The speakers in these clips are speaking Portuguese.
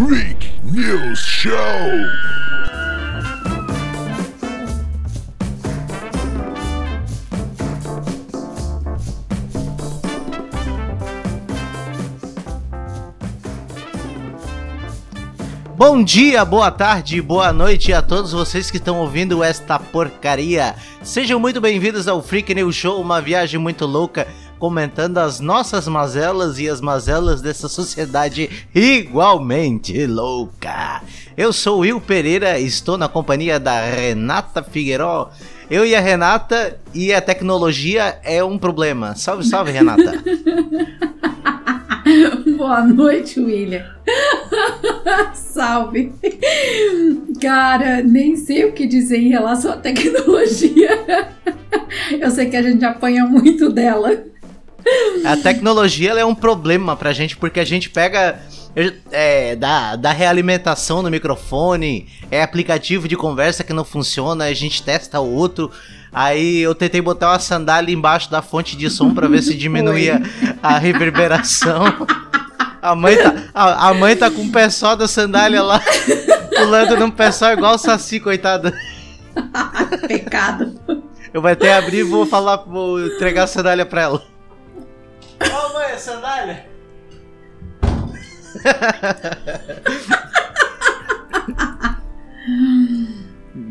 Freak News Show. Bom dia, boa tarde, boa noite a todos vocês que estão ouvindo esta porcaria. Sejam muito bem-vindos ao Freak News Show, uma viagem muito louca, comentando as nossas mazelas e as mazelas dessa sociedade igualmente louca. Eu sou Will Pereira, estou na companhia da Renata Figueiró. Eu e a Renata e a tecnologia é um problema. Salve, salve, Renata. Boa noite, William. Salve. Cara, nem sei o que dizer em relação à tecnologia. Eu sei que a gente apanha muito dela. A tecnologia é um problema pra gente, porque a gente pega. É, da, da realimentação no microfone, é aplicativo de conversa que não funciona, a gente testa o outro. Aí eu tentei botar uma sandália embaixo da fonte de som para ver se diminuía a reverberação. A mãe, tá, a, a, mãe tá com o pé só da sandália lá, pulando num pé só igual o Saci, coitada. Pecado. Eu vou até abrir e vou falar, vou entregar a sandália pra ela. Ó, oh, mãe, a sandália.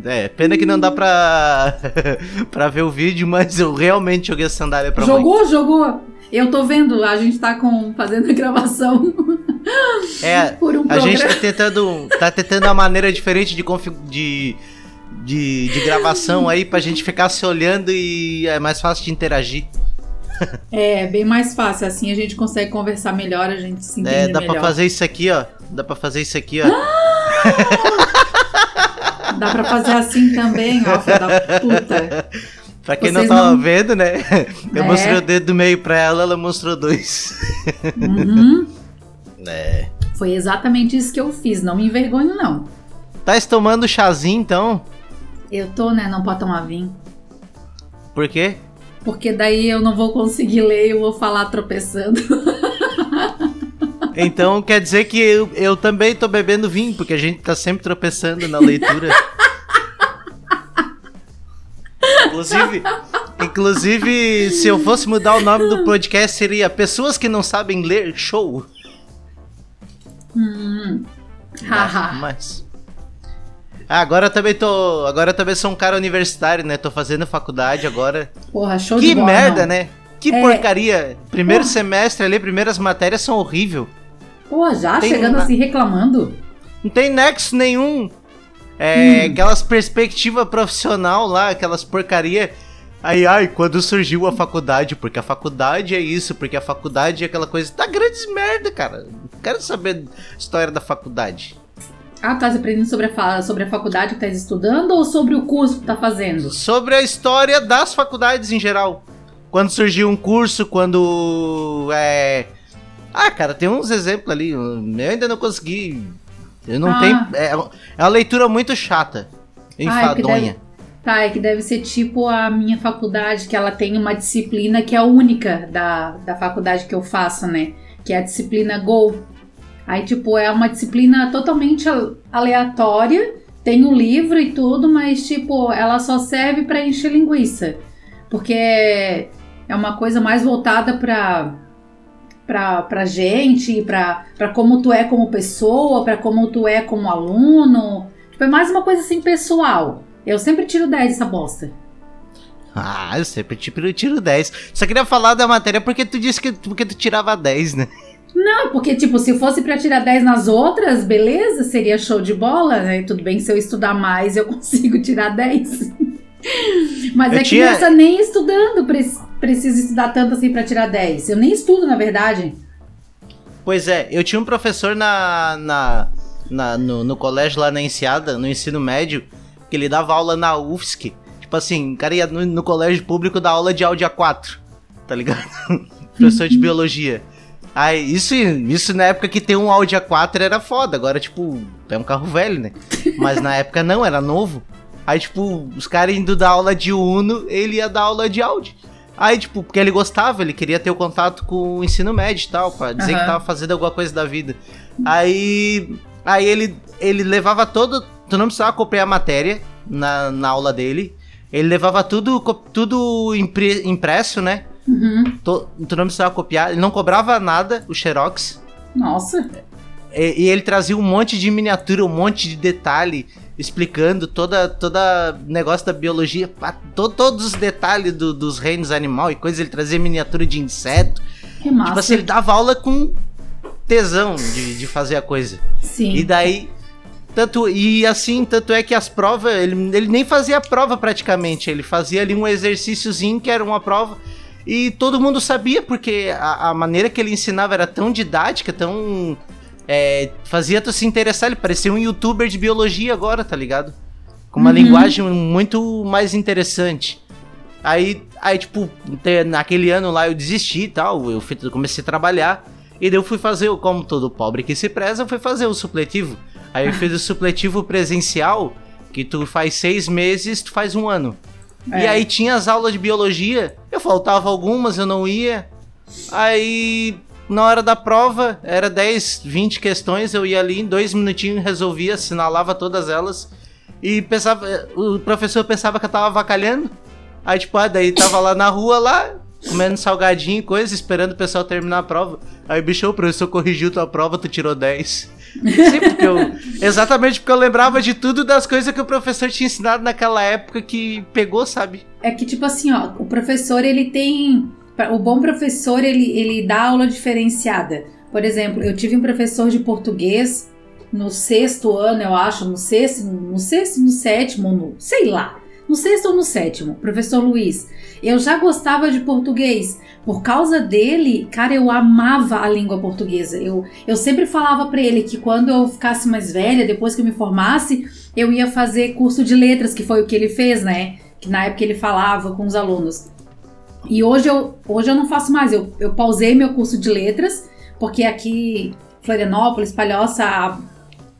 É, pena que não dá pra, pra ver o vídeo, mas eu realmente joguei a sandália pra jogou, mãe. Jogou, jogou. Eu tô vendo, a gente tá com, fazendo a gravação. É, um a gente tá tentando, tá tentando uma maneira diferente de, de, de, de gravação aí pra gente ficar se olhando e é mais fácil de interagir. É, bem mais fácil, assim a gente consegue conversar melhor, a gente se entende É, dá melhor. pra fazer isso aqui, ó. Dá pra fazer isso aqui, ó. Dá pra fazer assim também, ó, filha da puta. Pra quem Vocês não tava não... vendo, né? Eu é. mostrei o dedo do meio pra ela, ela mostrou dois. Uhum. é. Foi exatamente isso que eu fiz, não me envergonho, não. Tá tomando chazinho, então? Eu tô, né? Não pode tomar vinho. Por quê? Porque daí eu não vou conseguir ler e eu vou falar tropeçando. Então quer dizer que eu, eu também tô bebendo vinho, porque a gente tá sempre tropeçando na leitura. Inclusive, inclusive, se eu fosse mudar o nome do podcast, seria Pessoas que não sabem ler show. Hum. Haha. Mas. Ah, agora também tô. Agora também sou um cara universitário, né? Tô fazendo faculdade agora. Porra, show que de bola. Que merda, né? Que é... porcaria. Primeiro Porra. semestre ali, primeiras matérias são horrível. Pô, já tem chegando assim reclamando? Não tem nexo nenhum. É, hum. aquelas perspectivas profissional lá, aquelas porcaria. Aí, ai, quando surgiu a faculdade, porque a faculdade é isso, porque a faculdade é aquela coisa. Tá grandes merda, cara. Não quero saber a história da faculdade. Ah, tá aprendendo sobre a, sobre a faculdade que tá estudando ou sobre o curso que tá fazendo? Sobre a história das faculdades em geral. Quando surgiu um curso, quando. É. Ah, cara, tem uns exemplos ali. Eu ainda não consegui eu não ah. tenho. É, é uma leitura muito chata. Enfadonha. Ah, é tá, é que deve ser tipo a minha faculdade, que ela tem uma disciplina que é única da, da faculdade que eu faço, né? Que é a disciplina Go. Aí, tipo, é uma disciplina totalmente aleatória. Tem um livro e tudo, mas, tipo, ela só serve para encher linguiça. Porque é uma coisa mais voltada para pra, pra gente, pra, pra como tu é como pessoa, pra como tu é como aluno. Tipo, é mais uma coisa assim pessoal. Eu sempre tiro 10 dessa bosta. Ah, eu sempre tiro, tiro 10. Só queria falar da matéria porque tu disse que porque tu tirava 10, né? Não, porque, tipo, se fosse para tirar 10 nas outras, beleza, seria show de bola, né? Tudo bem, se eu estudar mais, eu consigo tirar 10. Mas eu é tinha... criança nem estudando precisa estudar tanto assim para tirar 10. Eu nem estudo, na verdade. Pois é, eu tinha um professor na, na, na no, no, colégio lá na Enseada, no ensino médio, que ele dava aula na UFSC. Tipo assim, o cara ia no, no colégio público dar aula de áudio A4, tá ligado? professor de biologia. Aí, isso, isso na época que tem um Audi A4 era foda, agora, tipo, é um carro velho, né? Mas na época não, era novo. Aí, tipo, os caras indo dar aula de Uno, ele ia dar aula de Audi. Aí, tipo, porque ele gostava, ele queria ter o contato com o ensino médio e tal, pra dizer uhum. que tava fazendo alguma coisa da vida. Aí. Aí ele, ele levava todo. Tu não precisava copiar a matéria na, na aula dele. Ele levava tudo, tudo impre- impresso, né? Uhum. Tu, tu não precisava copiar. Ele não cobrava nada, o Xerox. Nossa. E, e ele trazia um monte de miniatura, um monte de detalhe, explicando toda toda negócio da biologia, to- todos os detalhes do- dos reinos animal e coisas. Ele trazia miniatura de inseto. Que massa. Tipo assim, ele dava aula com tesão de, de fazer a coisa. Sim. E daí. Tanto, e assim, tanto é que as provas, ele, ele nem fazia prova praticamente, ele fazia ali um exercíciozinho que era uma prova, e todo mundo sabia, porque a, a maneira que ele ensinava era tão didática, tão. é, fazia tu se interessar, ele parecia um youtuber de biologia agora, tá ligado? Com uma Uhum. linguagem muito mais interessante. Aí, aí, tipo, naquele ano lá eu desisti e tal, eu comecei a trabalhar. E daí eu fui fazer, como todo pobre que se preza, eu fui fazer o supletivo. Aí eu fiz o supletivo presencial, que tu faz seis meses, tu faz um ano. E É. aí tinha as aulas de biologia, eu faltava algumas, eu não ia. Aí, na hora da prova, era 10, 20 questões, eu ia ali em dois minutinhos, resolvia, assinalava todas elas. E pensava, o professor pensava que eu tava vacalhando. Aí, tipo, ah, daí tava lá na rua, lá, comendo salgadinho e coisa, esperando o pessoal terminar a prova. Aí, bicho, o professor corrigiu tua prova, tu tirou 10. Sim, porque eu, exatamente porque eu lembrava de tudo das coisas que o professor tinha ensinado naquela época que pegou, sabe? É que, tipo assim, ó, o professor, ele tem. O bom professor, ele, ele dá aula diferenciada. Por exemplo, eu tive um professor de português no sexto ano, eu acho, no sexto, no sexto, no sétimo, no, sei lá, no sexto ou no sétimo, professor Luiz. Eu já gostava de português. Por causa dele, cara, eu amava a língua portuguesa. Eu, eu sempre falava pra ele que quando eu ficasse mais velha, depois que eu me formasse, eu ia fazer curso de letras, que foi o que ele fez, né? Que na época ele falava com os alunos. E hoje eu, hoje eu não faço mais. Eu, eu pausei meu curso de letras, porque aqui, Florianópolis, Palhoça, a-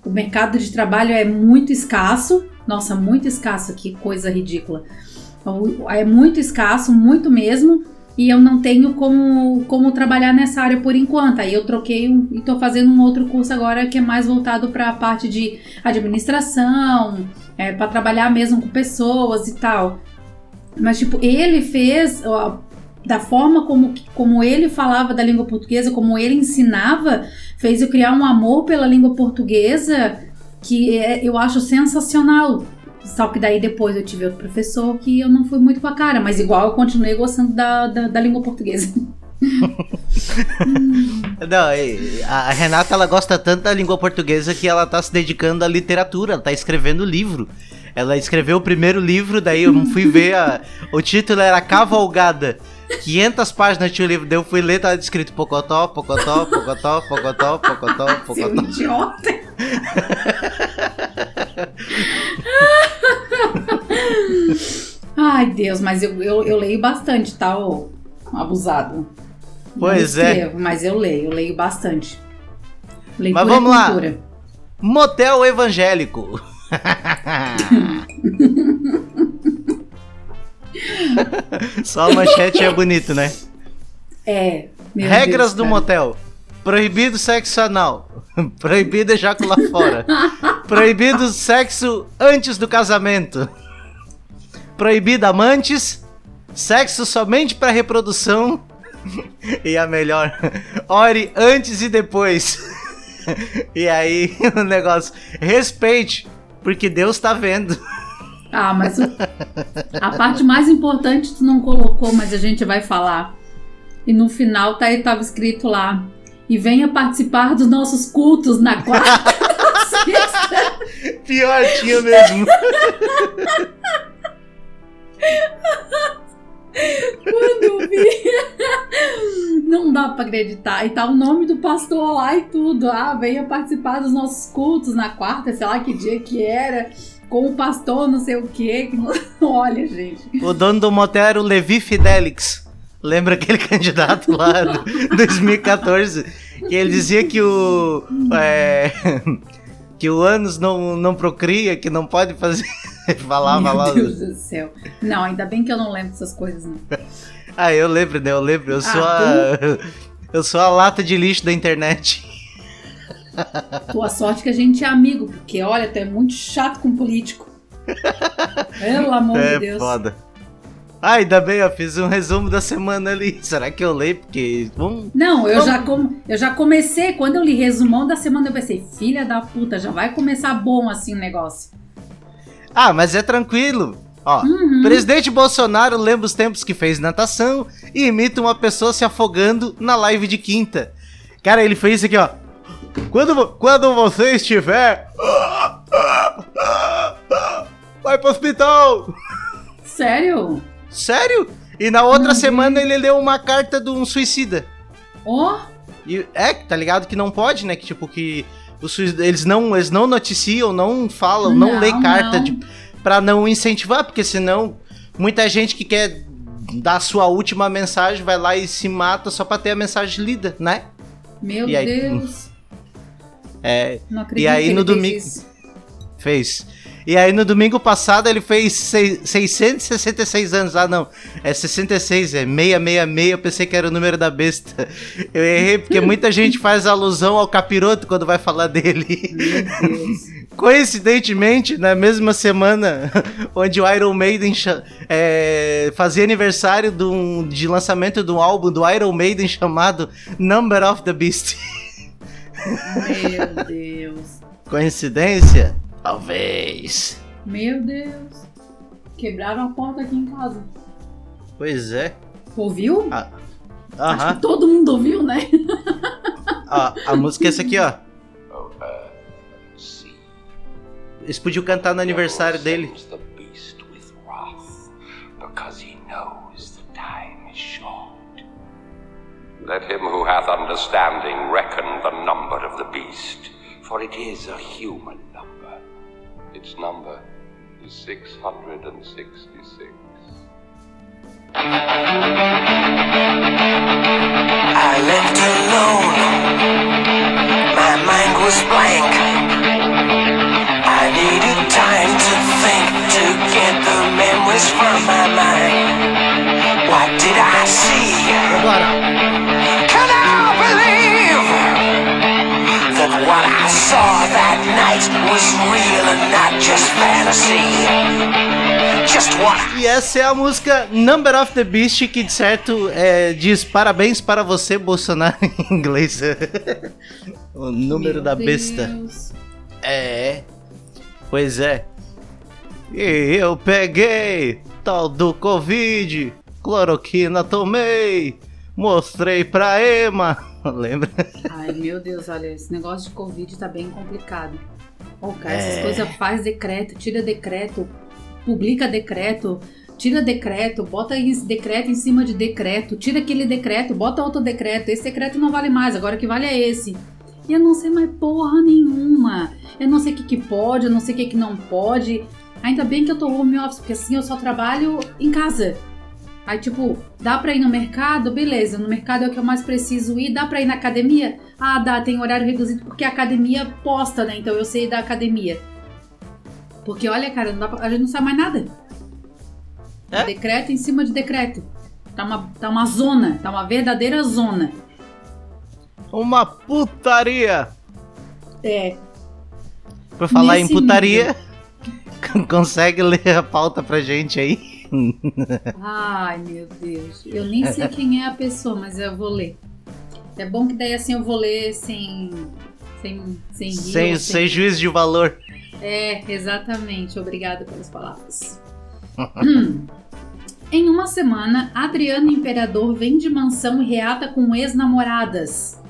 o mercado de trabalho é muito escasso. Nossa, muito escasso, que coisa ridícula. O- É muito escasso, muito mesmo. E eu não tenho como, como trabalhar nessa área por enquanto. Aí eu troquei um, e tô fazendo um outro curso agora que é mais voltado para a parte de administração, é, para trabalhar mesmo com pessoas e tal. Mas, tipo, ele fez, ó, da forma como, como ele falava da língua portuguesa, como ele ensinava, fez eu criar um amor pela língua portuguesa que é- eu acho sensacional. Só que daí depois eu tive outro professor que eu não fui muito com a cara, mas igual eu continuei gostando da, da, da língua portuguesa. Não, a Renata ela gosta tanto da língua portuguesa que ela tá se dedicando à literatura, ela tá escrevendo livro. Ela escreveu o primeiro livro, daí eu fui ver a, o título era Cavalgada. 500 páginas tinha o livro, eu fui ler, tava escrito Pocotó, Pocotó, Pocotó, Pocotó, Pocotó, Seu Pocotó. idiota! Ai, Deus, mas eu, eu, eu leio bastante, tá, ô abusado? Pois Não é. escrevo, Mas eu leio, eu leio bastante. Leitura Mas vamos lá. cultura. Motel evangélico. Só a manchete é bonito, né? É. Regras Deus, do cara. motel. Proibido sexo anal. Proibido ejacular fora. Proibido sexo antes do casamento. Proibido amantes. Sexo somente para reprodução. E a melhor, ore antes e depois. E aí o negócio, respeite, porque Deus tá vendo. Ah, mas o- a parte mais importante tu não colocou, mas a gente vai falar. E no final tá, tava escrito lá. E venha participar dos nossos cultos na quarta. sexta. Pior tinha mesmo. Quando eu vi. Não dá pra acreditar. E tá o nome do pastor lá e tudo. Ah, venha participar dos nossos cultos na quarta, sei lá que dia que era. Com o pastor, não sei o quê. Olha, gente. O dono do motel era o Levi Fidelix. Lembra aquele candidato lá de 2014? Que ele dizia que o. é, que o ânus não, não procria, que não pode fazer. Falava Meu lá. Deus do céu. Não, ainda bem que eu não lembro dessas coisas, não. Ah, eu lembro, né? Eu lembro. Eu sou Ah, a. Eu sou a lata de lixo da internet. Tua sorte que a gente é amigo, porque olha, tu é muito chato com político. Pelo amor é de Deus. foda. Ah, ainda bem, eu fiz um resumo da semana ali. Será que eu leio? Porque. Vamos... Não, eu Vamos- já, com- eu já comecei, quando eu li resumão da semana, eu pensei, filha da puta, já vai começar bom assim o negócio. Ah, mas é tranquilo. Ó, Uhum. presidente Bolsonaro lembra os tempos que fez natação e imita uma pessoa se afogando na live de quinta. Cara, ele fez isso aqui, ó. Quando, quando você estiver. Vai pro hospital! Sério? Sério? E na outra Uhum. semana ele leu uma carta de um suicida. Ó, E é, tá ligado que não pode, né? Que tipo que os eles não eles não noticiam, não falam, não, Não, lê carta não. de, pra não incentivar, porque senão muita gente que quer dar sua última mensagem vai lá e se mata só pra ter a mensagem lida, né? meu E aí- Deus. É, Não acredito E aí, que no domingo- fez. E aí no domingo passado ele fez sei- 666 anos. Ah, não. É 66, é 666. Eu pensei que era o número da besta. Eu errei porque muita gente faz alusão ao capiroto quando vai falar dele. Coincidentemente, na mesma semana onde o Iron Maiden é, fazia aniversário de, um- de lançamento de um álbum do Iron Maiden chamado Number of the Beast. Meu Deus. Coincidência? Talvez. Meu Deus. Quebraram a porta aqui em casa. Pois é. Ouviu? Ah, Acho Aham. que todo mundo ouviu, né? Ó, a música é essa aqui, ó. Eles podiam cantar no aniversário dele. Let him who hath understanding reckon the number of the beast, for it is a human number. Its number is 666. E essa é a música Number of the Beast, que de certo é, diz parabéns para você, Bolsonaro, em inglês. o número Meu da besta. Deus. É. Pois é. E eu peguei tal do Covid, cloroquina tomei, mostrei pra Ema. Lembra? Ai, meu Deus, olha, esse negócio de Covid tá bem complicado. Ô, cara, essas É. coisas faz decreto, tira decreto, publica decreto, tira decreto, bota esse decreto em cima de decreto, tira aquele decreto, bota outro decreto. Esse decreto não vale mais, agora que vale é esse. E eu não sei mais porra nenhuma. Eu não sei o que, que pode, eu não sei o que, que não pode. Ainda bem que eu tô home office, porque assim eu só trabalho em casa. Aí, tipo, dá pra ir no mercado? Beleza, no mercado é o que eu mais preciso ir. Dá pra ir na academia? Ah, dá, tem horário reduzido porque a academia posta, né? Então eu sei da academia. Porque olha, cara, pra- a gente não sabe mais nada. É? Decreto em cima de decreto. Tá uma, tá uma zona, tá uma verdadeira zona. Uma putaria. É, Por falar Nesse em putaria, consegue ler a pauta pra gente aí? Ai, meu Deus. Eu nem sei quem é a pessoa, mas eu vou ler. É bom que daí assim eu vou ler sem. Sem, sem sem, ou sem juízo de valor. É, exatamente. Obrigada pelas palavras. Hum. Em uma semana, Adriano Imperador vem de mansão e reata com ex-namoradas.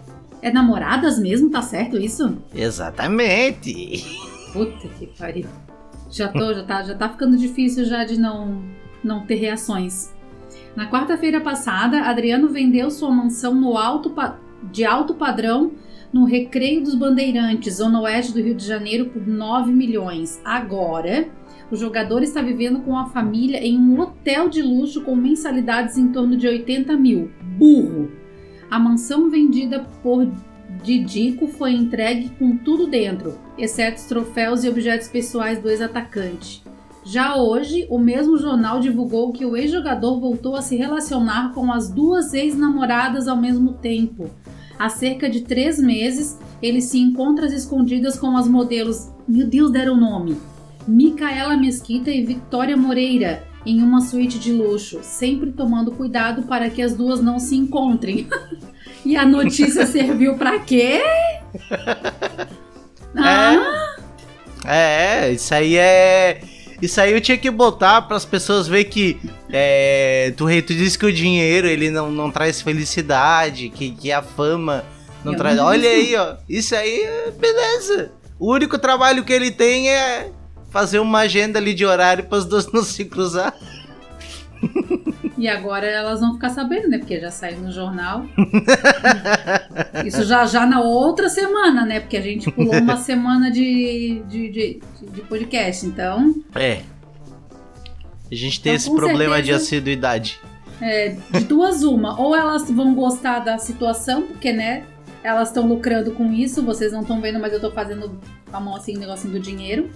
É namoradas mesmo? Tá certo isso? Exatamente. Puta que pariu. Já tô, já tá, já tá ficando difícil já de não, não ter reações. Na quarta-feira passada, Adriano vendeu sua mansão alto de alto padrão no Recreio dos Bandeirantes, zona oeste do Rio de Janeiro, por 9 milhões. Agora, o jogador está vivendo com a família em um hotel de luxo com mensalidades em torno de 80 mil. Burro! A mansão vendida por Didico foi entregue com tudo dentro, exceto os troféus e objetos pessoais do ex-atacante. Já hoje, o mesmo jornal divulgou que o ex-jogador voltou a se relacionar com as duas ex-namoradas ao mesmo tempo. Há cerca de três meses, ele se encontra às escondidas com as modelos, meu Deus, deram o nome, Micaela Mesquita e Victoria Moreira, em uma suíte de luxo, sempre tomando cuidado para que as duas não se encontrem. e a notícia serviu para quê? Ah, É, isso aí é. Isso aí eu tinha que botar para as pessoas ver que é, tu, tu disse que o dinheiro ele não, não traz felicidade, que, que a fama não Eu traz. não Olha aí, ó. Isso aí é beleza. O único trabalho que ele tem é fazer uma agenda ali de horário para as duas não se cruzar. E agora elas vão ficar sabendo, né? Porque já saiu no jornal. Isso já já na outra semana, né? Porque a gente pulou uma semana de, de, de, de podcast. Então, É. A gente tem Então, esse problema de certeza- assiduidade. é, de duas uma. Ou elas vão gostar da situação, porque, né? Elas estão lucrando com isso. Vocês não estão vendo, mas eu tô fazendo a mão assim, o negocinho do dinheiro.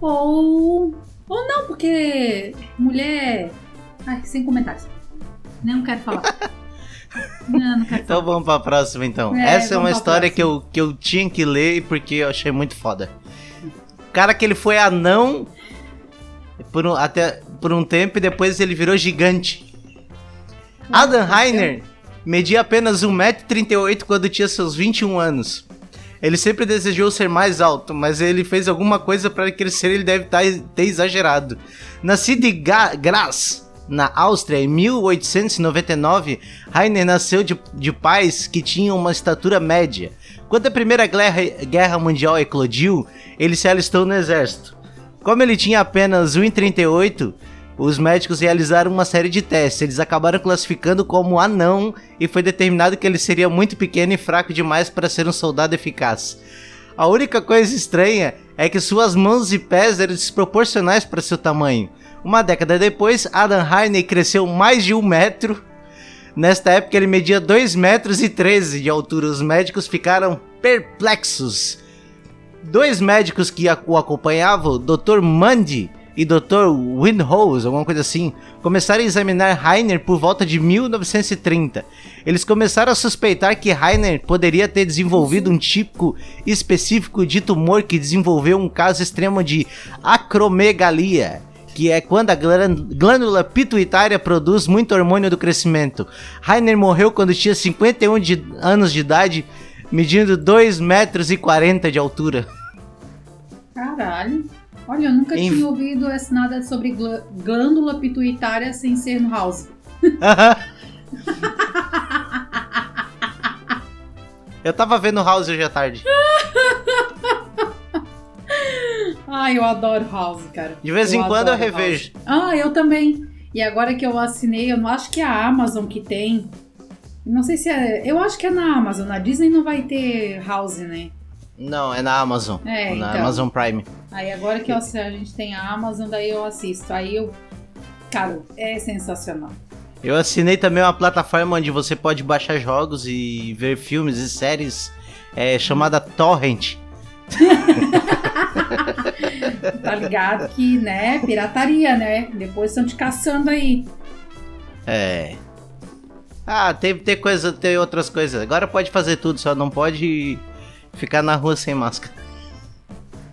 Ou... Ou não, porque mulher... Ai, sem comentários. Não quero falar. Não, não quero Então falar. vamos pra próxima então. É, Essa é uma história que eu, que eu tinha que ler porque eu achei muito foda. O cara que ele foi anão por um, até, por um tempo e depois ele virou gigante. Adam Heiner media apenas 1,38m quando tinha seus 21 anos. Ele sempre desejou ser mais alto, mas ele fez alguma coisa para crescer ele deve tá- ter exagerado. Nascido em Graz, na Áustria, em 1899, Heiner nasceu de, de pais que tinham uma estatura média. Quando a Primeira Guerra, Guerra Mundial eclodiu, ele se alistou no exército. Como ele tinha apenas 1,38, os médicos realizaram uma série de testes. Eles acabaram classificando como anão e foi determinado que ele seria muito pequeno e fraco demais para ser um soldado eficaz. A única coisa estranha é que suas mãos e pés eram desproporcionais para seu tamanho. Uma década depois, Adam Heine cresceu mais de um metro. Nesta época ele media 2 metros e 13 de altura. Os médicos ficaram perplexos. Dois médicos que o acompanhavam, Dr. Mundy e Dr. Windhose, alguma coisa assim, começaram a examinar Heiner por volta de 1930. Eles começaram a suspeitar que Heiner poderia ter desenvolvido um tipo específico de tumor que desenvolveu um caso extremo de acromegalia, que é quando a glân- glândula pituitária produz muito hormônio do crescimento. Heiner morreu quando tinha 51 de- anos de idade, medindo 2 metros e 40 de altura. Caralho. Olha, eu nunca Em- tinha ouvido esse nada sobre glândula pituitária sem ser no house. Eu tava vendo House hoje à tarde. Ai, eu adoro house, cara. De vez em quando eu revejo. House. Ah, eu também. E agora que eu assinei, eu não acho que é a Amazon que tem. Não sei se é. Eu acho que é na Amazon. Na Disney não vai ter house, né? Não, é na Amazon. É, na então. Amazon Prime. Aí agora que eu a gente tem a Amazon, daí eu assisto. Aí eu. Cara, é sensacional. Eu assinei também uma plataforma onde você pode baixar jogos e ver filmes e séries é, chamada Torrent. Tá ligado que, né? Pirataria, né? Depois estão te caçando aí. É. Ah, tem, tem coisa, tem outras coisas. Agora pode fazer tudo, só não pode ficar na rua sem máscara.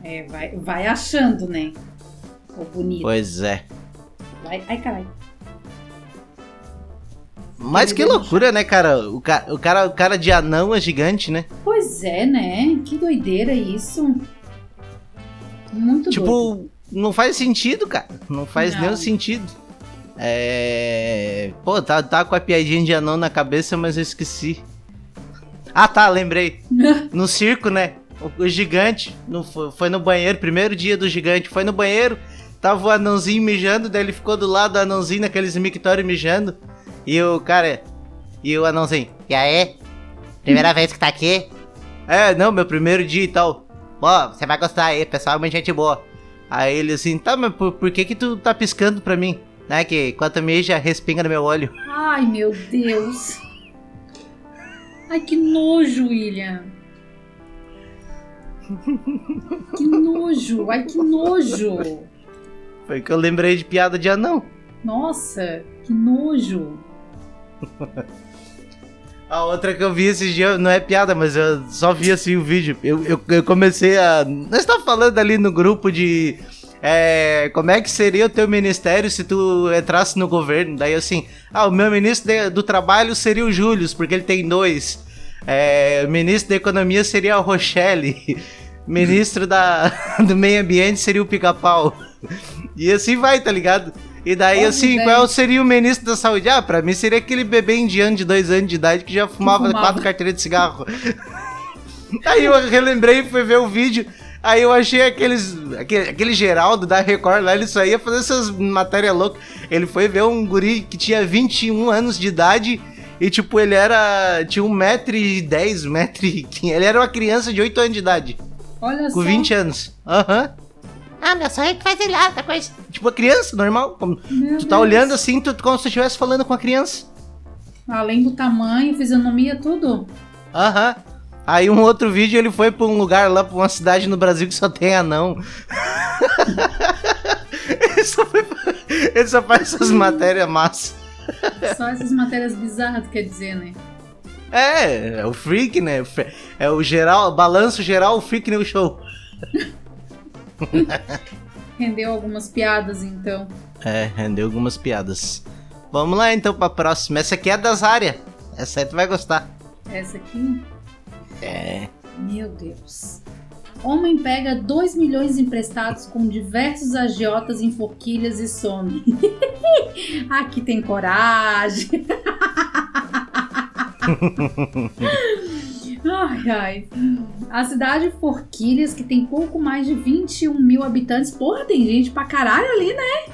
É, vai, vai achando, né? O bonito. Pois é. Vai, ai, caralho. Mas que loucura, né, cara? O, ca o, cara? o cara de anão é gigante, né? Pois é, né? Que doideira isso. Muito doido. Tipo, não faz sentido, cara. Não faz Não. nenhum sentido. É. Pô, tá, tá com a piadinha de anão na cabeça, mas eu esqueci. Ah, tá, lembrei. No circo, né? O, o gigante no- foi foi no banheiro, primeiro dia do gigante, foi no banheiro, tava o anãozinho mijando, daí ele ficou do lado do anãozinho naqueles mictórios mijando. E o cara. E o anãozinho. E aí? Primeira vez que tá aqui? É, não, meu primeiro dia e tal. Pô, você vai gostar aí, pessoal é muito gente boa. Aí ele assim, tá, mas por, por que que tu tá piscando pra mim? Né, que quanto mija, respinga no meu olho. Ai, meu Deus. Ai, que nojo, William. Que nojo. Ai, que nojo. Foi que eu lembrei de piada de anão. Nossa, que nojo. A outra que eu vi esses dias não é piada, mas eu só vi assim o vídeo. Eu, eu, eu comecei a. Nós estamos falando ali no grupo de. É, como é que seria o teu ministério se tu entrasse no governo? Daí assim, ah, o meu ministro de- do trabalho seria o Júlio, porque ele tem dois. É, o ministro da economia seria a Rochelle. Ministro da, do meio ambiente seria o pica-pau. E assim vai, tá ligado? E daí, assim, velho. qual seria o ministro da saúde? Ah, pra mim seria aquele bebê indiano de dois anos de idade que já fumava, fumava. quatro carteiras de cigarro. aí eu relembrei e fui ver o vídeo. Aí eu achei aqueles. Aquele, aquele Geraldo da Record lá, ele só ia fazer essas matérias loucas. Ele foi ver um guri que tinha 21 anos de idade. E tipo, ele era. Tinha 1,10m, 1,15m. Ele era uma criança de 8 anos de idade. Olha Com só. 20 anos. Aham. Ah, meu sonho é que fazer lá, outra coisa. Tipo, a criança, normal. Como- Meu tu tá Deus. olhando assim, tu, como se tu estivesse falando com a criança. Além do tamanho, fisionomia, tudo. Aham. Aí um outro vídeo ele foi pra um lugar lá, pra uma cidade no Brasil que só tem anão. ele, só foi- ele só faz essas matérias massas. Só essas matérias bizarras, quer dizer, né? É, é o freak, né? É o geral, balanço geral, o freak no show. Rendeu algumas piadas, então. É, rendeu algumas piadas. Vamos lá então pra próxima. Essa aqui é das áreas. Essa aí tu vai gostar. Essa aqui. É. Meu Deus. Homem pega 2 milhões emprestados com diversos agiotas em forquilhas e some. Aqui tem coragem. ai, ai. A cidade de Forquilhas, que tem pouco mais de 21 mil habitantes. Porra, tem gente pra caralho ali, né?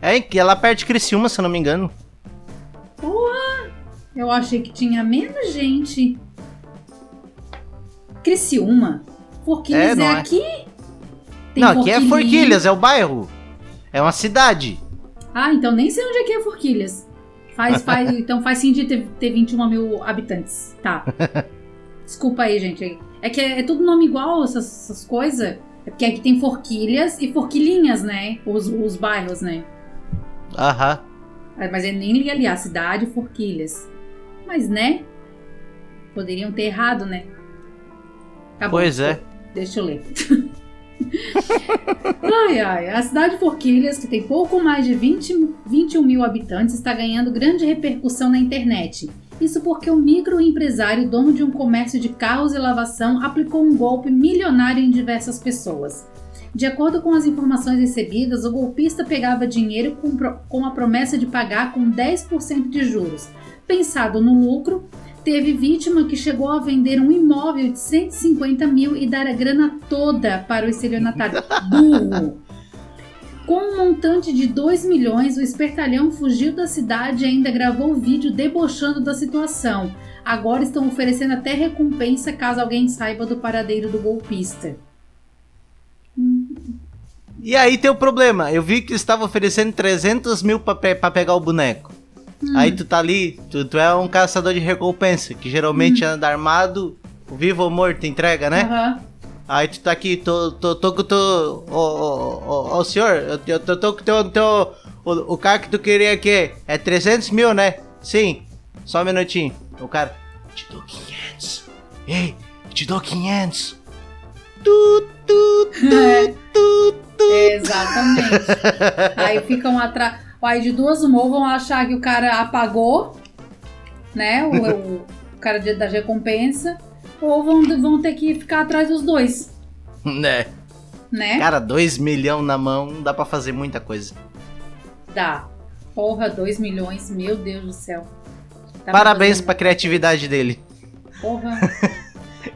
É, que ela perto de Criciúma, se eu não me engano. Porra! Eu achei que tinha menos gente. Criciúma. Forquilhas É, é, é? aqui? Tem não, aqui é. Forquilhas, é o bairro. É uma cidade. Ah, então nem sei onde é que é Forquilhas. Faz, faz, então faz sentido ter, ter 21 mil habitantes. Tá. Desculpa aí, gente. É que é, é tudo nome igual, essas, essas coisas. É porque aqui tem Forquilhas e Forquilinhas, né? Os, os bairros, né? Aham. Ah, Mas eu nem li ali, a cidade Forquilhas. Mas, né? Poderiam ter errado, né? Tá bom, Pois é. Deixa eu ler. ai, ai. A cidade de Forquilhas, que tem pouco mais de 20, 21 mil habitantes, está ganhando grande repercussão na internet. Isso porque o microempresário, dono de um comércio de carros e lavação, aplicou um golpe milionário em diversas pessoas. De acordo com as informações recebidas, o golpista pegava dinheiro com, com a promessa de pagar com 10% de juros. Pensado no lucro, teve vítima que chegou a vender um imóvel de 150 mil e dar a grana toda para o estelionatário. Burro! Com um montante de 2 milhões, o espertalhão fugiu da cidade e ainda gravou vídeo debochando da situação. Agora estão oferecendo até recompensa caso alguém saiba do paradeiro do golpista. E aí tem o problema. Eu vi que estava oferecendo 300 mil pra, pe- pra pegar o boneco. Aí tu tá ali, tu, tu é um caçador de recompensa, que geralmente anda armado, vivo ou morto, entrega, né? Aham. Aí tu tá aqui, tô, tô, tô com o teu. Ô, ô, senhor, eu, eu tô, tô com o teu. teu o, o cara que tu queria aqui é 300 mil, né? Sim. Só um minutinho. O cara. Te dou 500. Ei, te dou 500. Tu, tu, É. tu, tu. Exatamente. Aí ficam atrás. Aí de duas ou vão achar que o cara apagou, né? O, o- o cara da recompensa, ou vão, vão ter que ficar atrás dos dois, Né? né? Cara, 2 milhões na mão dá pra fazer muita coisa. Dá. Porra, 2 milhões, meu Deus do céu. Dá Parabéns pra criatividade dele. Porra,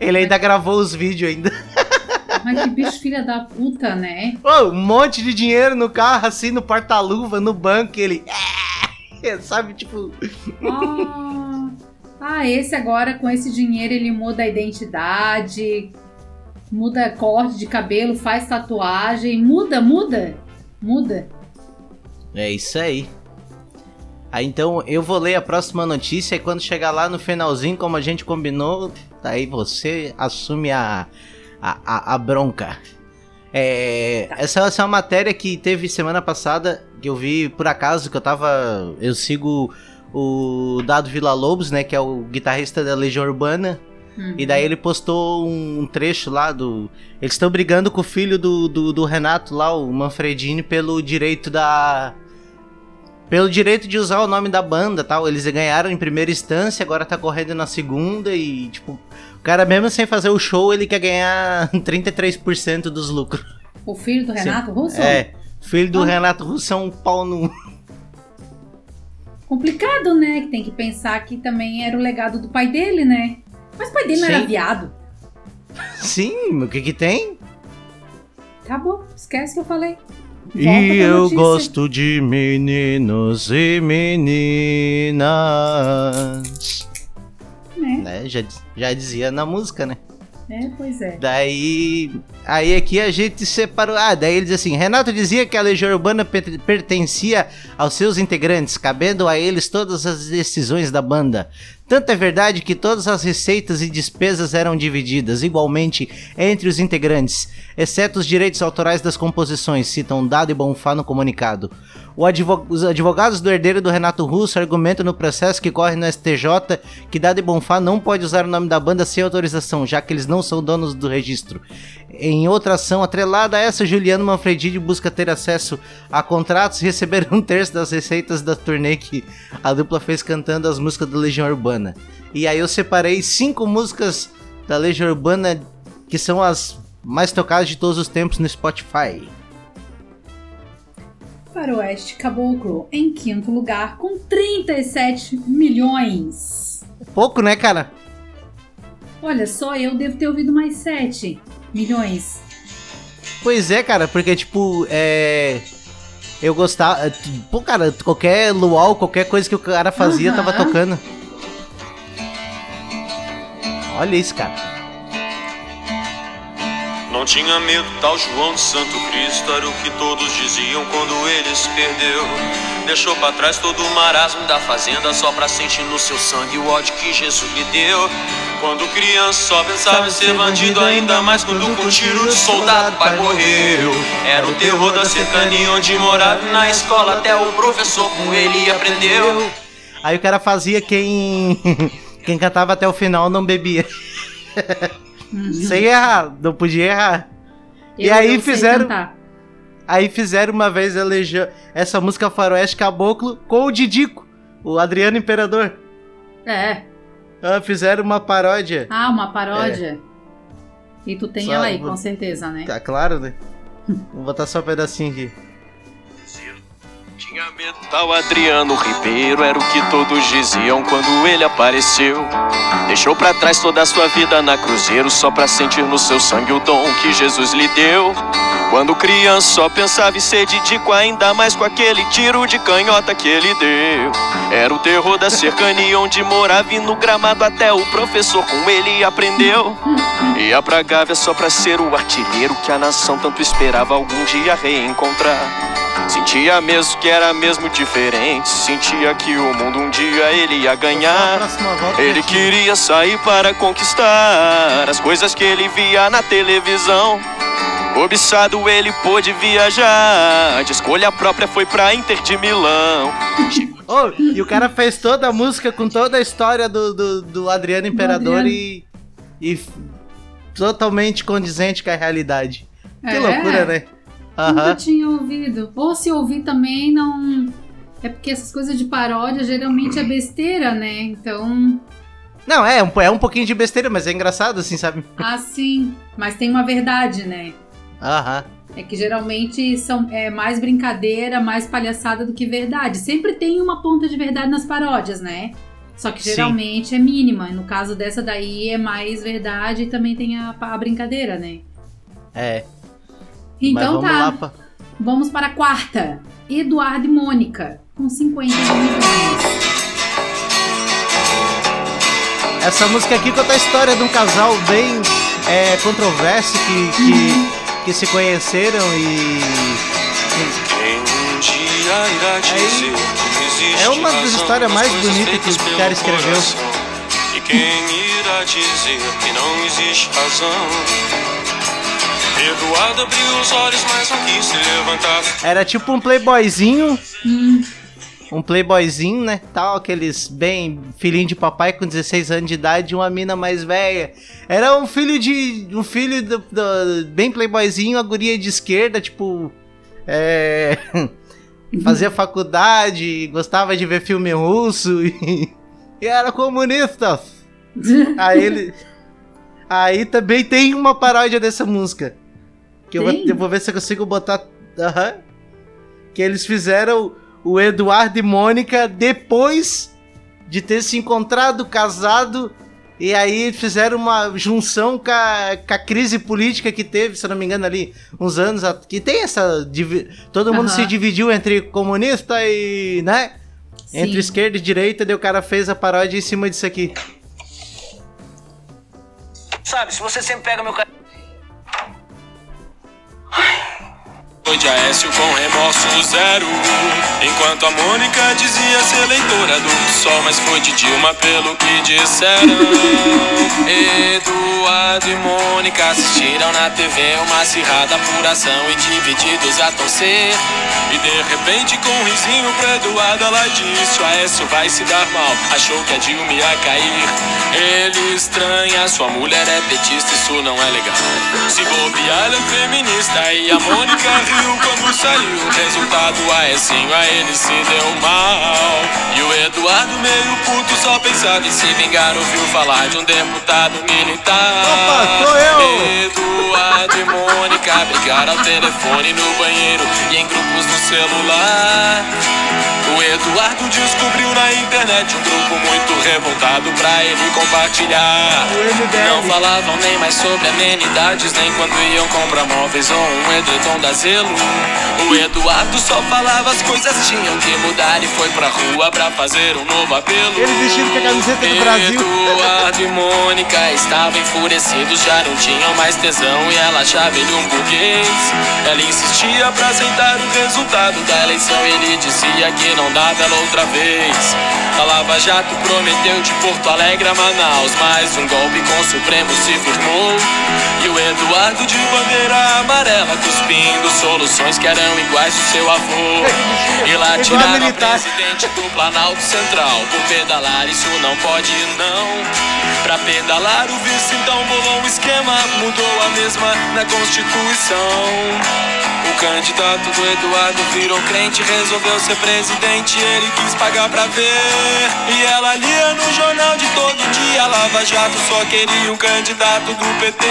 Ele ainda gravou os vídeos ainda. mas que bicho filha da puta, né? Ô, um monte de dinheiro no carro, assim, no porta-luva, no banco, e ele. É, sabe, tipo. Ah, ah, esse agora com esse dinheiro ele muda a identidade, muda corte de cabelo, faz tatuagem, muda, muda, muda. É isso aí. Aí então eu vou ler a próxima notícia e quando chegar lá no finalzinho, como a gente combinou, aí você assume a, a, a, a bronca. É, essa, essa é uma matéria que teve semana passada, que eu vi por acaso, que eu tava. Eu sigo o Dado Vila Lobos, né, que é o guitarrista da Legião Urbana. Uhum. E daí ele postou um, trecho lá do. Eles estão brigando com o filho do, do, do Renato lá, o Manfredini, pelo direito da. Pelo direito de usar o nome da banda tal. Eles ganharam em primeira instância, agora tá correndo na segunda e, tipo, o cara mesmo sem fazer o show, ele quer ganhar 33% dos lucros. O filho do Renato Russo? É. Filho do Ah. Renato Russo é um pau no. Complicado, né? Que tem que pensar que também era o legado do pai dele, né? Mas o pai dele não era viado. Sim, o que que tem? Tá bom, esquece que eu falei. Volta E eu gosto de meninos e meninas. Né? Né? Já, já dizia na música, né? É, pois é. Daí. Aí aqui a gente separou. Ah, daí ele diz assim: Renato dizia que a Legião Urbana per- pertencia aos seus integrantes, cabendo a eles todas as decisões da banda. Tanto é verdade que todas as receitas e despesas eram divididas igualmente entre os integrantes, exceto os direitos autorais das composições, citam Dado e Bonfá no comunicado. O advo- os advogados do herdeiro do Renato Russo argumentam no processo que corre no STJ que Dado e Bonfá não pode usar o nome da banda sem autorização, já que eles não são donos do registro. Em outra ação atrelada a essa, Juliano Manfredini busca ter acesso a contratos e receber um terço das receitas da turnê que a dupla fez cantando as músicas da Legião Urbana. E aí eu separei cinco músicas da Legião Urbana que são as mais tocadas de todos os tempos no Spotify. Faroeste Caboclo em quinto lugar com 37 milhões. Pouco, né, cara? Olha, só eu devo ter ouvido mais 7 milhões. Pois é, cara, porque tipo, é. Eu gostava. Pô, cara, qualquer luau, qualquer coisa que o cara fazia, Aham. tava tocando. Olha isso, cara. Não tinha medo, tal João de Santo Cristo era o que todos diziam quando ele se perdeu. Deixou pra trás todo o marasmo da fazenda só pra sentir no seu sangue o ódio que Jesus lhe deu. Quando criança só pensava em ser bandido, ainda mais quando com um tiro de soldado pai morreu. Era o terror da cercania onde morava na escola até o professor com ele aprendeu. Aí o cara fazia quem. Quem cantava até o final não bebia. Sem errar, não podia errar. E Eu aí não sei fizeram- cantar. Aí fizeram uma vez essa música Faroeste Caboclo com o Didico, o Adriano Imperador. É. Ah, fizeram uma paródia. Ah, uma paródia. E tu tem ela aí, vou- com certeza, né? Tá claro, né? Vou botar só um pedacinho aqui. Tinha medo. Tal Adriano Ribeiro era o que todos diziam quando ele apareceu. Deixou pra trás toda a sua vida na Cruzeiro só pra sentir no seu sangue o dom que Jesus lhe deu. Quando criança só pensava em ser Didico, ainda mais com aquele tiro de canhota que ele deu. Era o terror da cercania onde morava e no gramado até o professor com ele aprendeu. Ia pra Gávea só pra ser o artilheiro que a nação tanto esperava algum dia reencontrar. Sentia mesmo que era mesmo diferente. Sentia que o mundo um dia ele ia ganhar. Ele queria sair para conquistar as coisas que ele via na televisão. Cobiçado ele pôde viajar. De escolha própria foi pra Inter de Milão. Oh, e o cara fez toda a música com toda a história do, do, do Adriano Imperador Adriano. e, e f- totalmente condizente com a realidade. Que É. loucura, né? Nunca Aham. tinha ouvido. Ou se ouvir também, não. É porque essas coisas de paródia geralmente é besteira, né? Então, Não, é um, é um pouquinho de besteira, mas é engraçado assim, sabe? assim. Mas tem uma verdade, né? Aham. É que geralmente são é mais brincadeira, mais palhaçada do que verdade. Sempre tem uma ponta de verdade nas paródias, né? Só que Sim. geralmente é mínima. No caso dessa daí é mais verdade e também tem a, a brincadeira, né? É. Então mas vamos tá. lá pra... Vamos para a quarta. Eduardo e Mônica, com 50 milhões. Essa música aqui conta a história de um casal bem é, controverso que, que, que se conheceram e. Existe é uma das histórias mais bonitas que o cara escreveu. E quem irá dizer que não existe razão? Eduardo abriu os olhos, mas não quis se levantar. Era tipo um playboyzinho Hum, um playboyzinho, né? Tal, aqueles bem filhinho de papai com 16 anos de idade e uma mina mais velha. Era um filho de. um filho do, do- bem playboyzinho, a guria de esquerda, tipo. É. Fazia faculdade, gostava de ver filme russo e, e era comunista. Aí ele. Aí também tem uma paródia dessa música. Que eu vou, eu vou ver se eu consigo botar. Aham. Que eles fizeram o Eduardo e Mônica depois de ter se encontrado, casado. E aí fizeram uma junção com a, com a crise política que teve, se eu não me engano, ali, uns anos. Que tem essa. Todo mundo Aham. se dividiu entre comunista e. né? Sim. Entre esquerda e direita, daí o cara fez a paródia em cima disso aqui. Sabe, se você sempre pega meu ca... Foi de Aécio com remorso zero. Enquanto a Mônica dizia ser leitora do sol, mas foi de Dilma pelo que disseram. Eduardo e Mônica assistiram na TV uma acirrada apuração e divididos a torcer. E de repente, com um risinho pro Eduardo, ela disse: Aécio vai se dar mal. Achou que a Dilma ia cair. Ele estranha, sua mulher é petista, isso não é legal. Se bobear, ela é feminista. E a Mônica quando saiu. Resultado, Aécio, a ele se deu mal. E o Eduardo, meio puto, só pensava em se vingar. Ouviu falar de um deputado militar. Opa, sou eu! Eduardo e Mônica brigaram ao telefone no banheiro e em grupos no celular. O Eduardo descobriu na internet um grupo muito revoltado pra ele compartilhar. Não falavam nem mais sobre amenidades, nem quando iam comprar móveis ou um edredom da Zelo. O Eduardo só falava as coisas tinham que mudar e foi pra rua pra fazer um novo apelo. Ele vestido com a camiseta do Brasil. Eduardo e Mônica estavam enfurecidos, já não tinham mais tesão e ela achava ele um burguês. Ela insistia pra aceitar o resultado da eleição e ele dizia que não dava ela outra vez. A Lava Jato prometeu de Porto Alegre a Manaus, mas um golpe com o Supremo se firmou. E o Eduardo de bandeira amarela cuspindo soluções que eram iguais ao seu avô. E lá tiraram militar. presidente do Planalto Central por pedalar, isso não pode não. Pra pedalar o vice então bolou um esquema, mudou a mesma na Constituição. O candidato do Eduardo virou crente, resolveu ser presidente, ele quis pagar pra ver. E ela lia no jornal de todo dia, Lava Jato só queria um candidato do PT.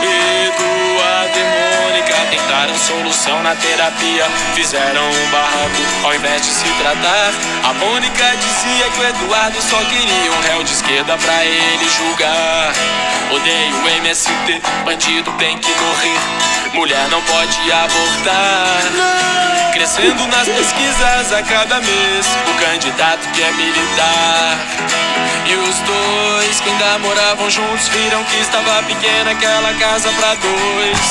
Eduardo e Mônica tentaram solução na terapia, fizeram um barraco ao invés de se tratar. A Mônica dizia que o Eduardo só queria um réu de esquerda pra ele julgar. Odeio MST, bandido tem que morrer. Mulher não pode abortar. Crescendo nas pesquisas a cada mês, o candidato que é militar. E os dois que ainda moravam juntos viram que estava pequena aquela casa pra dois.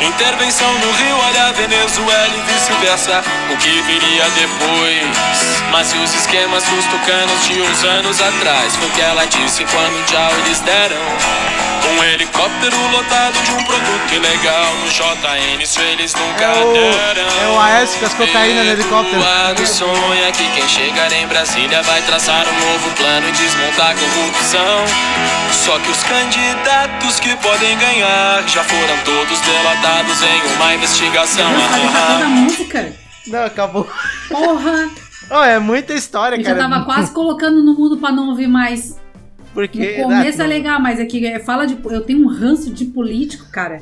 Intervenção no Rio, olha a Venezuela e vice-versa, o que viria depois. Mas e os esquemas dos tucanos de uns anos atrás? Foi o que ela disse quando tchau eles deram. Um helicóptero lotado de um produto ilegal no JN, isso eles nunca É o- deram. é o Aécio com as cocaína no helicóptero. Eduardo sonha que quem chegar em Brasília vai traçar um novo plano e desmontar a corrupção. Só que os candidatos que podem ganhar já foram todos delatados em uma investigação. Eu cantar a música. Não, acabou. Porra! Oh, é muita história, Eu já cara. tava quase colocando no mudo pra não ouvir mais. Porque. No começo ah, é legal, mas é que é, fala de. Eu tenho um ranço de político, cara.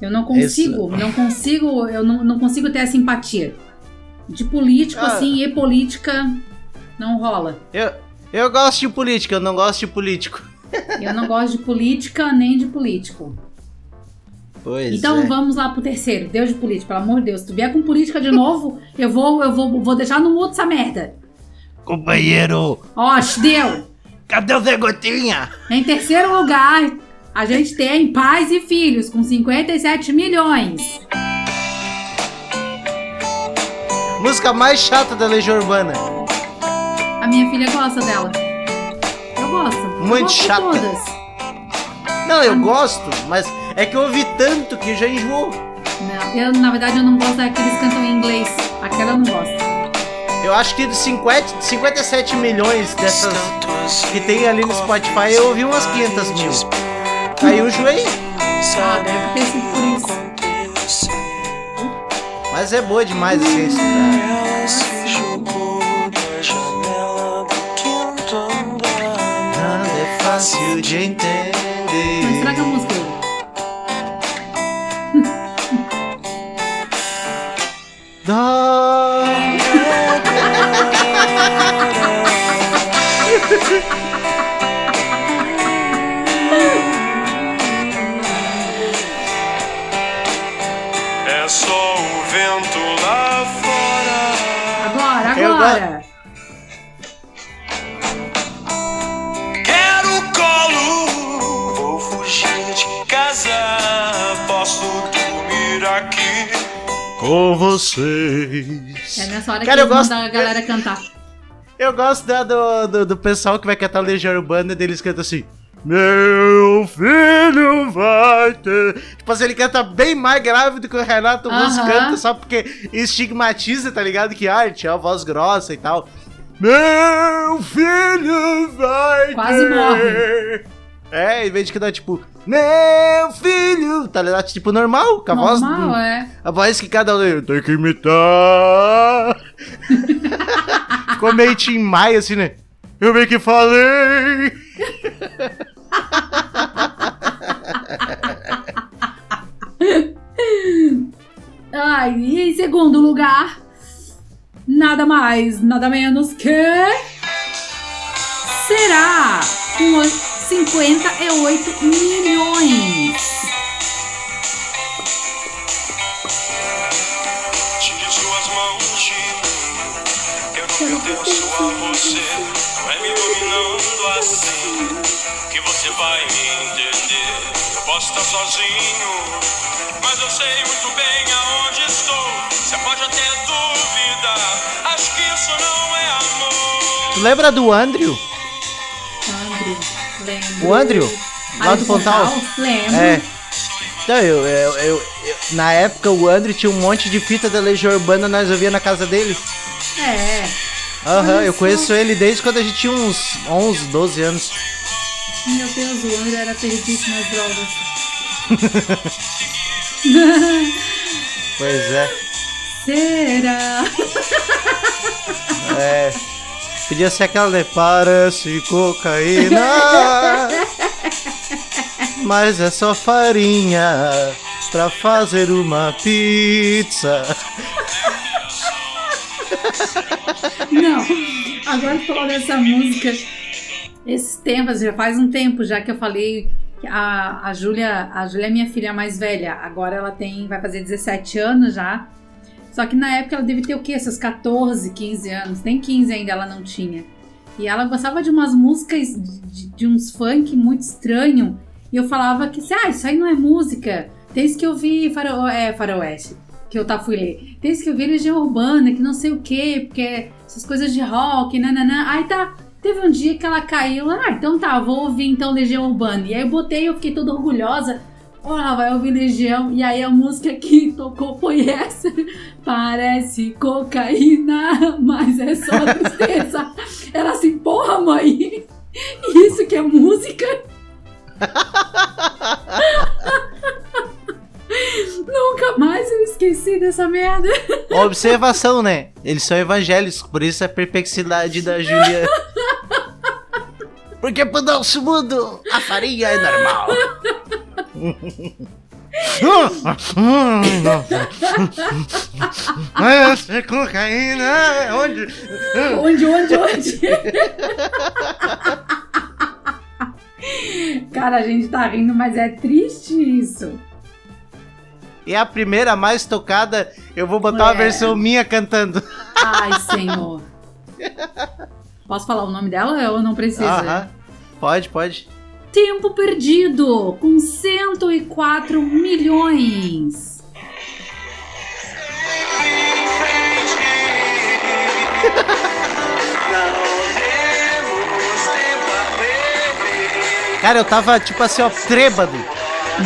Eu não consigo, não consigo, eu não, não consigo ter essa empatia. De político, Ah. assim, e política, não rola. Eu, eu gosto de política, eu não gosto de político. Eu não gosto de política nem de político. Pois Então é. vamos lá pro terceiro. Deus de política, pelo amor de Deus. Se tu vier com política de novo, eu vou, eu vou, vou deixar no mudo essa merda. Companheiro, Ó, deu! Cadê o Zé Gotinha? Em terceiro lugar, a gente tem Pais e Filhos, com 57 milhões. Música mais chata da Legião Urbana. A minha filha gosta dela. Eu gosto. Eu Muito gosto de chata. todas. Não, eu gosto, mas é que eu ouvi tanto que já enjoou. Não, eu, na verdade, eu não gosto daqueles que cantam em inglês. Aquela eu não gosto. Eu acho que de 50, 57 milhões dessas que tem ali no Spotify, eu ouvi umas 500 mil. Aí eu joei. Ah, deve ter sido por isso. Mas é boa demais assim, esse. Nada é fácil de entender. estraga a música. Dó. É só o vento lá fora. Agora, agora. Quero colo, vou fugir de casa. Posso dormir aqui. Com vocês. É nessa hora Cara, que eu gosto- mandam a galera cantar. Eu gosto da- do, do, do pessoal que vai cantar Legião Urbana deles cantam assim. Meu filho vai ter. Tipo assim, ele canta bem mais grave do que o Renato Russo Aham. canta, só porque estigmatiza, tá ligado? Que arte é a voz grossa e tal. Meu filho vai Quase ter. morre. É, em vez de cantar tipo, meu filho, tá ligado? Tipo, normal, com a voz. Normal, é. A voz que cada um tem que imitar. Ficou meio Tim Maia, assim, né? Eu bem que falei. Ai, e em segundo lugar, nada mais, nada menos que. Será com oi- 58 milhões. Você. Não é me dominando assim que você vai me entender. Eu posso estar sozinho, mas eu sei muito bem aonde estou. Você pode até duvidar. Acho que isso não é amor. Tu lembra do Andrew? Andrew, lembro. O Andrew? Lá Ah, do Pontal? Lembro. É. Então, eu, eu, eu- eu- Na época, o Andrew tinha um monte de fita da Legião Urbana, nós ouvia na casa dele. É. Aham, eu conheço ele desde quando a gente tinha uns 11, 12 anos. Meu Deus, o Andrew era perdido nas drogas. Pois é. Será? É. Podia ser aquela, né? Parece cocaína. mas é só farinha pra fazer uma pizza. Não. Agora que falou dessa música, esses tempos, já faz um tempo já que eu falei a, a Júlia, a Júlia é minha filha mais velha. Agora ela tem, vai fazer 17 anos já. Só que na época ela deve ter o quê? Seus 14, 15 anos. Nem 15 ainda ela não tinha. E ela gostava de umas músicas, de, de uns funk muito estranho. E eu falava que, ah, isso aí não é música. Desde que eu vi faro, é, Faroeste, que eu tá fui ler. Desde que eu vi Legião Urbana, que não sei o quê, porque essas coisas de rock, nananã. Aí tá, teve um dia que ela caiu, ah, então tá, vou ouvir então Legião Urbana. E aí eu botei, eu fiquei toda orgulhosa. Oh, ela vai ouvir Legião. E aí a música que tocou foi essa. Parece cocaína, mas é só tristeza. Ela assim, porra, mãe. Isso que é música? Nunca mais eu esqueci dessa merda. Observação, né? Eles são evangélicos, por isso a perplexidade da Júlia. Porque pro nosso mundo a farinha é normal. Essa é cocaína, onde? Onde, onde, onde? Cara, a gente tá rindo, mas é triste isso. E a primeira mais tocada, eu vou botar uma É. versão minha cantando. Ai, senhor. Posso falar o nome dela ou não precisa? Aham. Pode, pode. Tempo perdido, com 104 milhões. Cara, eu tava tipo assim, ó, trêbado.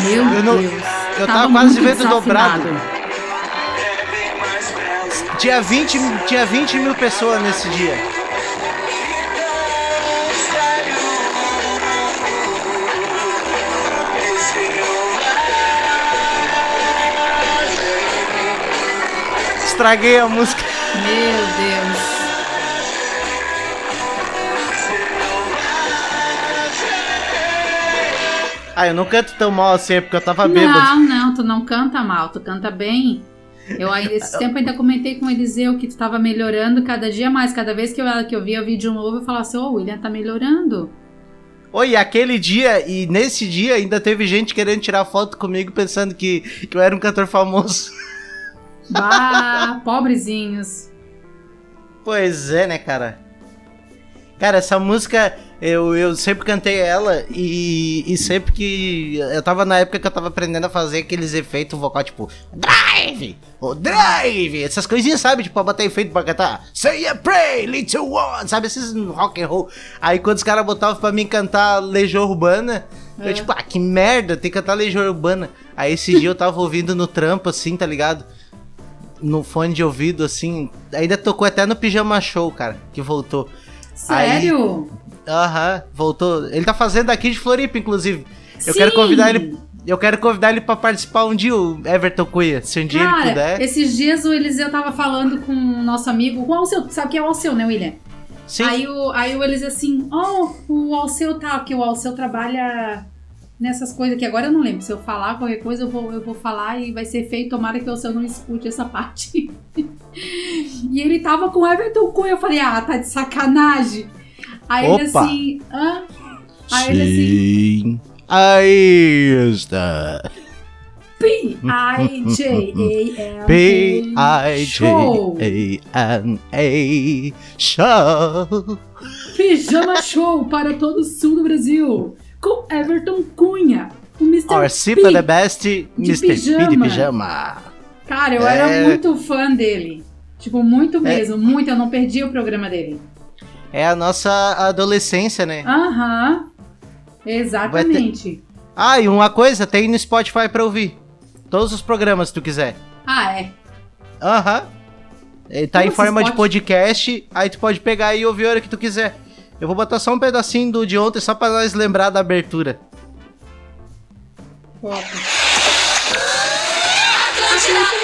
Meu Eu não- Deus. Eu tava quase muito vendo dobrado. Tinha 20, tinha 20 mil pessoas nesse dia. Estraguei a música. Meu Deus. Ah, eu não canto tão mal assim, é porque eu tava bêbado. Não, não, tu não canta mal, tu canta bem. Eu ainda, esse tempo ainda comentei com o Eliseu que tu tava melhorando cada dia mais. Cada vez que eu, que eu via o vídeo novo, eu falava assim, ô, o William tá melhorando. Oi, aquele dia, e nesse dia ainda teve gente querendo tirar foto comigo pensando que, que eu era um cantor famoso. Bah, pobrezinhos. Pois é, né, cara? Cara, essa música, eu, eu sempre cantei ela e, e sempre que. Eu tava na época que eu tava aprendendo a fazer aqueles efeitos vocal, tipo, drive! O drive! Essas coisinhas, sabe? Tipo, pra botar efeito pra cantar. Say a pray, little one! Sabe? Esses rock and roll. Aí quando os caras botavam pra mim cantar Legião Urbana, eu, tipo, ah, que merda, tem que cantar Legião Urbana. Aí esse dia eu tava ouvindo no trampo, assim, tá ligado? No fone de ouvido, assim. Ainda tocou até no Pijama Show, cara, que voltou. Sério? Aham, voltou. Ele tá fazendo aqui de Floripa, inclusive. Eu Sim! quero convidar ele. Eu quero convidar ele pra participar um dia, o Everton Cunha, se um dia ele Cara, puder. esses dias o Eliseu tava falando com o nosso amigo, com o Alceu, sabe que é o Alceu, né, William? Sim. Aí o, aí o Eliseu assim, ó, o Alceu tá, que o Alceu trabalha nessas coisas que agora eu não lembro. Se eu falar qualquer coisa, eu vou, eu vou falar e vai ser feio. Tomara que o Alceu não escute essa parte. e ele tava com o Everton Cunha. Eu falei, ah, tá de sacanagem. Aí ele Opa. assim, hã? Aí ele assim, Sim. Aí está. P-I-J-A-M-A. Show! P-I-J-A-N-A. Show. Pijama Show para todo o sul do Brasil. Com Everton Cunha. O Mr. Our P. The best, Mr. P de pijama. pijama. Cara, eu É. era muito fã dele. Tipo, muito mesmo, muito. Eu não perdi o programa dele. É a nossa adolescência, né? Aham. Exatamente. Ah, e uma coisa, tem no Spotify pra ouvir. Todos os programas, se tu quiser. Ah, é. Aham. Ele tá Como em forma de podcast, aí tu pode pegar e ouvir a hora que tu quiser. Eu vou botar só um pedacinho do de ontem, só pra nós lembrar da abertura. The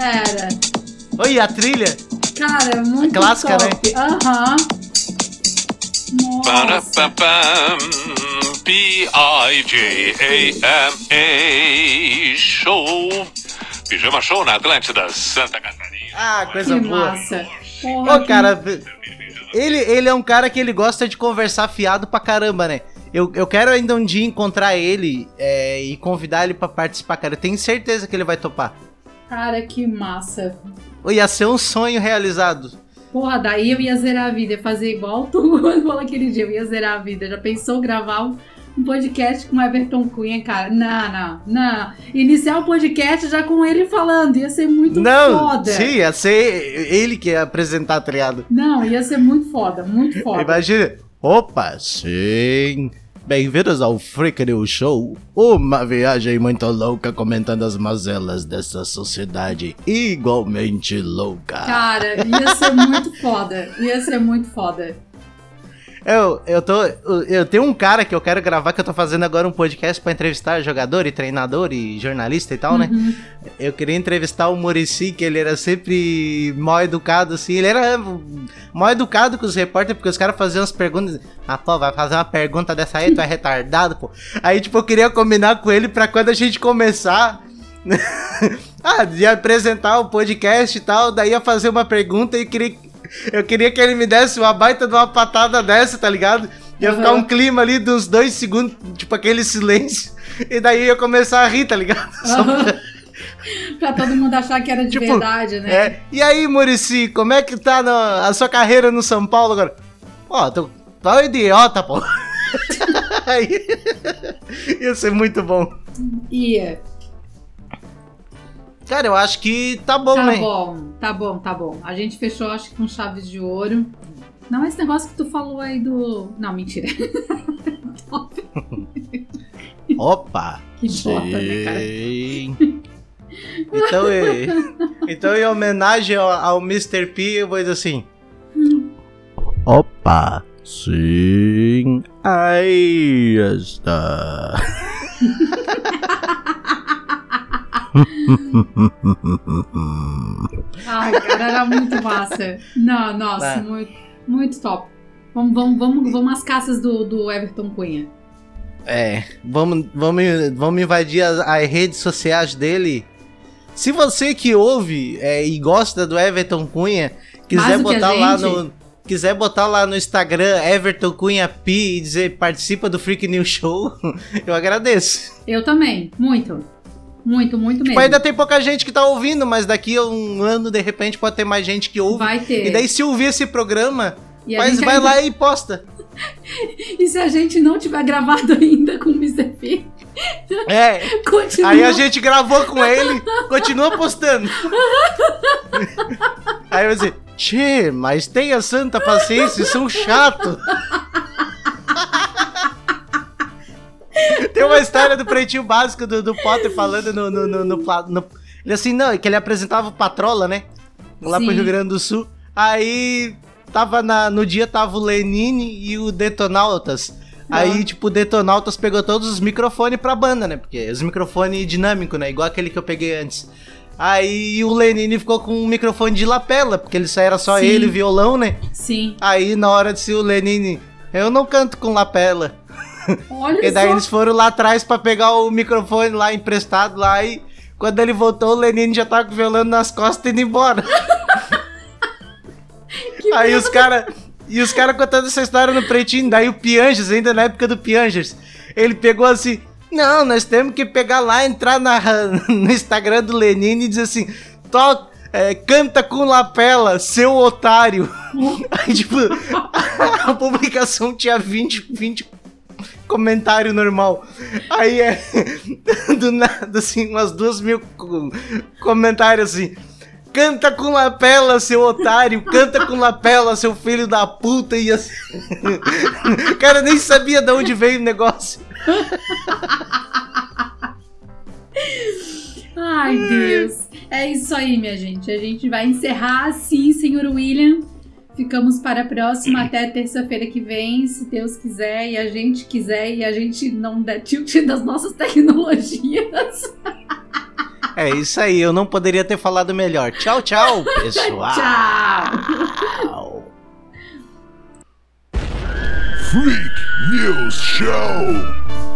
Era. Oi, a trilha? Cara, muito clássica, né? top. Aham. Nossa. Ba-da-ba-bam, P-I-J-A-M-A Show. Pijama Show na Atlântida, Santa Catarina. Ah, coisa Que boa. massa. Porra, Ô, que- cara, ele, ele é um cara que ele gosta de conversar fiado pra caramba, né? Eu, eu quero ainda um dia encontrar ele é, e convidar ele pra participar, cara. Eu tenho certeza que ele vai topar. Cara, que massa. Ia ser um sonho realizado. Porra, daí eu ia zerar a vida, ia fazer igual tu quando falou aquele dia, eu ia zerar a vida. Já pensou gravar um, um podcast com o Everton Cunha, cara? Não, não, não. Iniciar o podcast já com ele falando, ia ser muito Não, foda. sim, ia ser ele que ia apresentar, tá ligado? Não, ia ser muito foda, muito foda. Imagina. Opa, sim. Bem-vindos ao Freak News Show, uma viagem muito louca comentando as mazelas dessa sociedade igualmente louca. Cara, ia ser muito foda. Ia ser muito foda. Eu, eu tô. Eu tenho um cara que eu quero gravar que eu tô fazendo agora um podcast pra entrevistar jogador e treinador e jornalista e tal, né? Eu queria entrevistar o Murici, que ele era sempre mal educado, assim. Ele era mal educado com os repórteres, porque os caras faziam umas perguntas. Ah, pô, vai fazer uma pergunta dessa aí, tu é retardado, pô. Aí, tipo, eu queria combinar com ele pra quando a gente começar. ah, de apresentar o podcast e tal, daí ia fazer uma pergunta e queria. Eu queria que ele me desse uma baita de uma patada dessa, tá ligado? Ia Uhum. ficar um clima ali de uns dois segundos, tipo aquele silêncio. E daí eu ia começar a rir, tá ligado? Só pra- pra todo mundo achar que era de Tipo, verdade, né? É. E aí, Murici, como é que tá na- a sua carreira no São Paulo agora? Ó, tu tá um idiota, pô. Ia ser muito bom. Ia. Cara, eu acho que tá bom, Tá né? bom, tá bom, tá bom. A gente fechou, acho que com chaves de ouro. Não, esse negócio que tu falou aí do. Não, mentira. Opa! Que idiota, né, cara? Então, então, em homenagem ao, ao Mr. P, eu vou dizer assim. Opa! Sim, aí está. Ai, cara, era muito massa. Não, nossa, muito, muito top. Vamos, vamos, vamos, vamos às caças do, do Everton Cunha. É, vamos, vamos, vamos invadir as, as redes sociais dele. Se você que ouve é, e gosta do Everton Cunha, quiser botar lá no. Quiser botar lá no Instagram Everton Cunha P e dizer participa do Freak News Show, eu agradeço. Eu também, muito. Muito, muito mesmo. Tipo, ainda tem pouca gente que tá ouvindo, mas daqui a um ano, de repente, pode ter mais gente que ouve. Vai ter. E daí, se ouvir esse programa, gente vai ainda- lá e posta. E se a gente não tiver gravado ainda com o Mr. P, É, continua. Aí a gente gravou com ele, continua postando. Aí você, Tchê, mas tenha santa paciência, são chato. Tem uma história do pretinho básico do, do Potter falando no, no, no, no no- Ele assim, não, que ele apresentava o Patrola, né? Lá pro Sim. Rio Grande do Sul. Aí tava na, no dia tava o Lenine e o Detonautas. Aí, tipo, o Detonautas pegou todos os microfones pra banda, né? Porque os microfones dinâmicos, né? Igual aquele que eu peguei antes. Aí o Lenine ficou com um microfone de lapela, porque ele só era só Sim. ele, violão, né? Sim. Aí na hora de ser o Lenine, eu não canto com lapela. Olha E daí só. eles foram lá atrás pra pegar o microfone lá emprestado lá e quando ele voltou, o Lenine já tava com o violão nas costas e indo embora. Aí os caras. E os caras contando essa história no pretinho, daí o Piangers, ainda na época do Piangers, ele pegou assim. Não, nós temos que pegar lá, entrar na, no Instagram do Lenine e dizer assim: toca, é, canta com lapela, seu otário. Aí, tipo, a publicação tinha 20, 20 comentário normal. Aí é. Do nada, assim, umas duas mil co- comentários assim. Canta com lapela, seu otário. Canta com lapela, seu filho da puta. E assim. O cara nem sabia de onde veio o negócio. Ai, Deus. É isso aí, minha gente. A gente vai encerrar assim, senhor William. Ficamos para a próxima até terça-feira que vem, se Deus quiser e a gente quiser e a gente não der tilt das nossas tecnologias. É isso aí, eu não poderia ter falado melhor. Tchau, tchau, pessoal. Tchau. Freak News Show.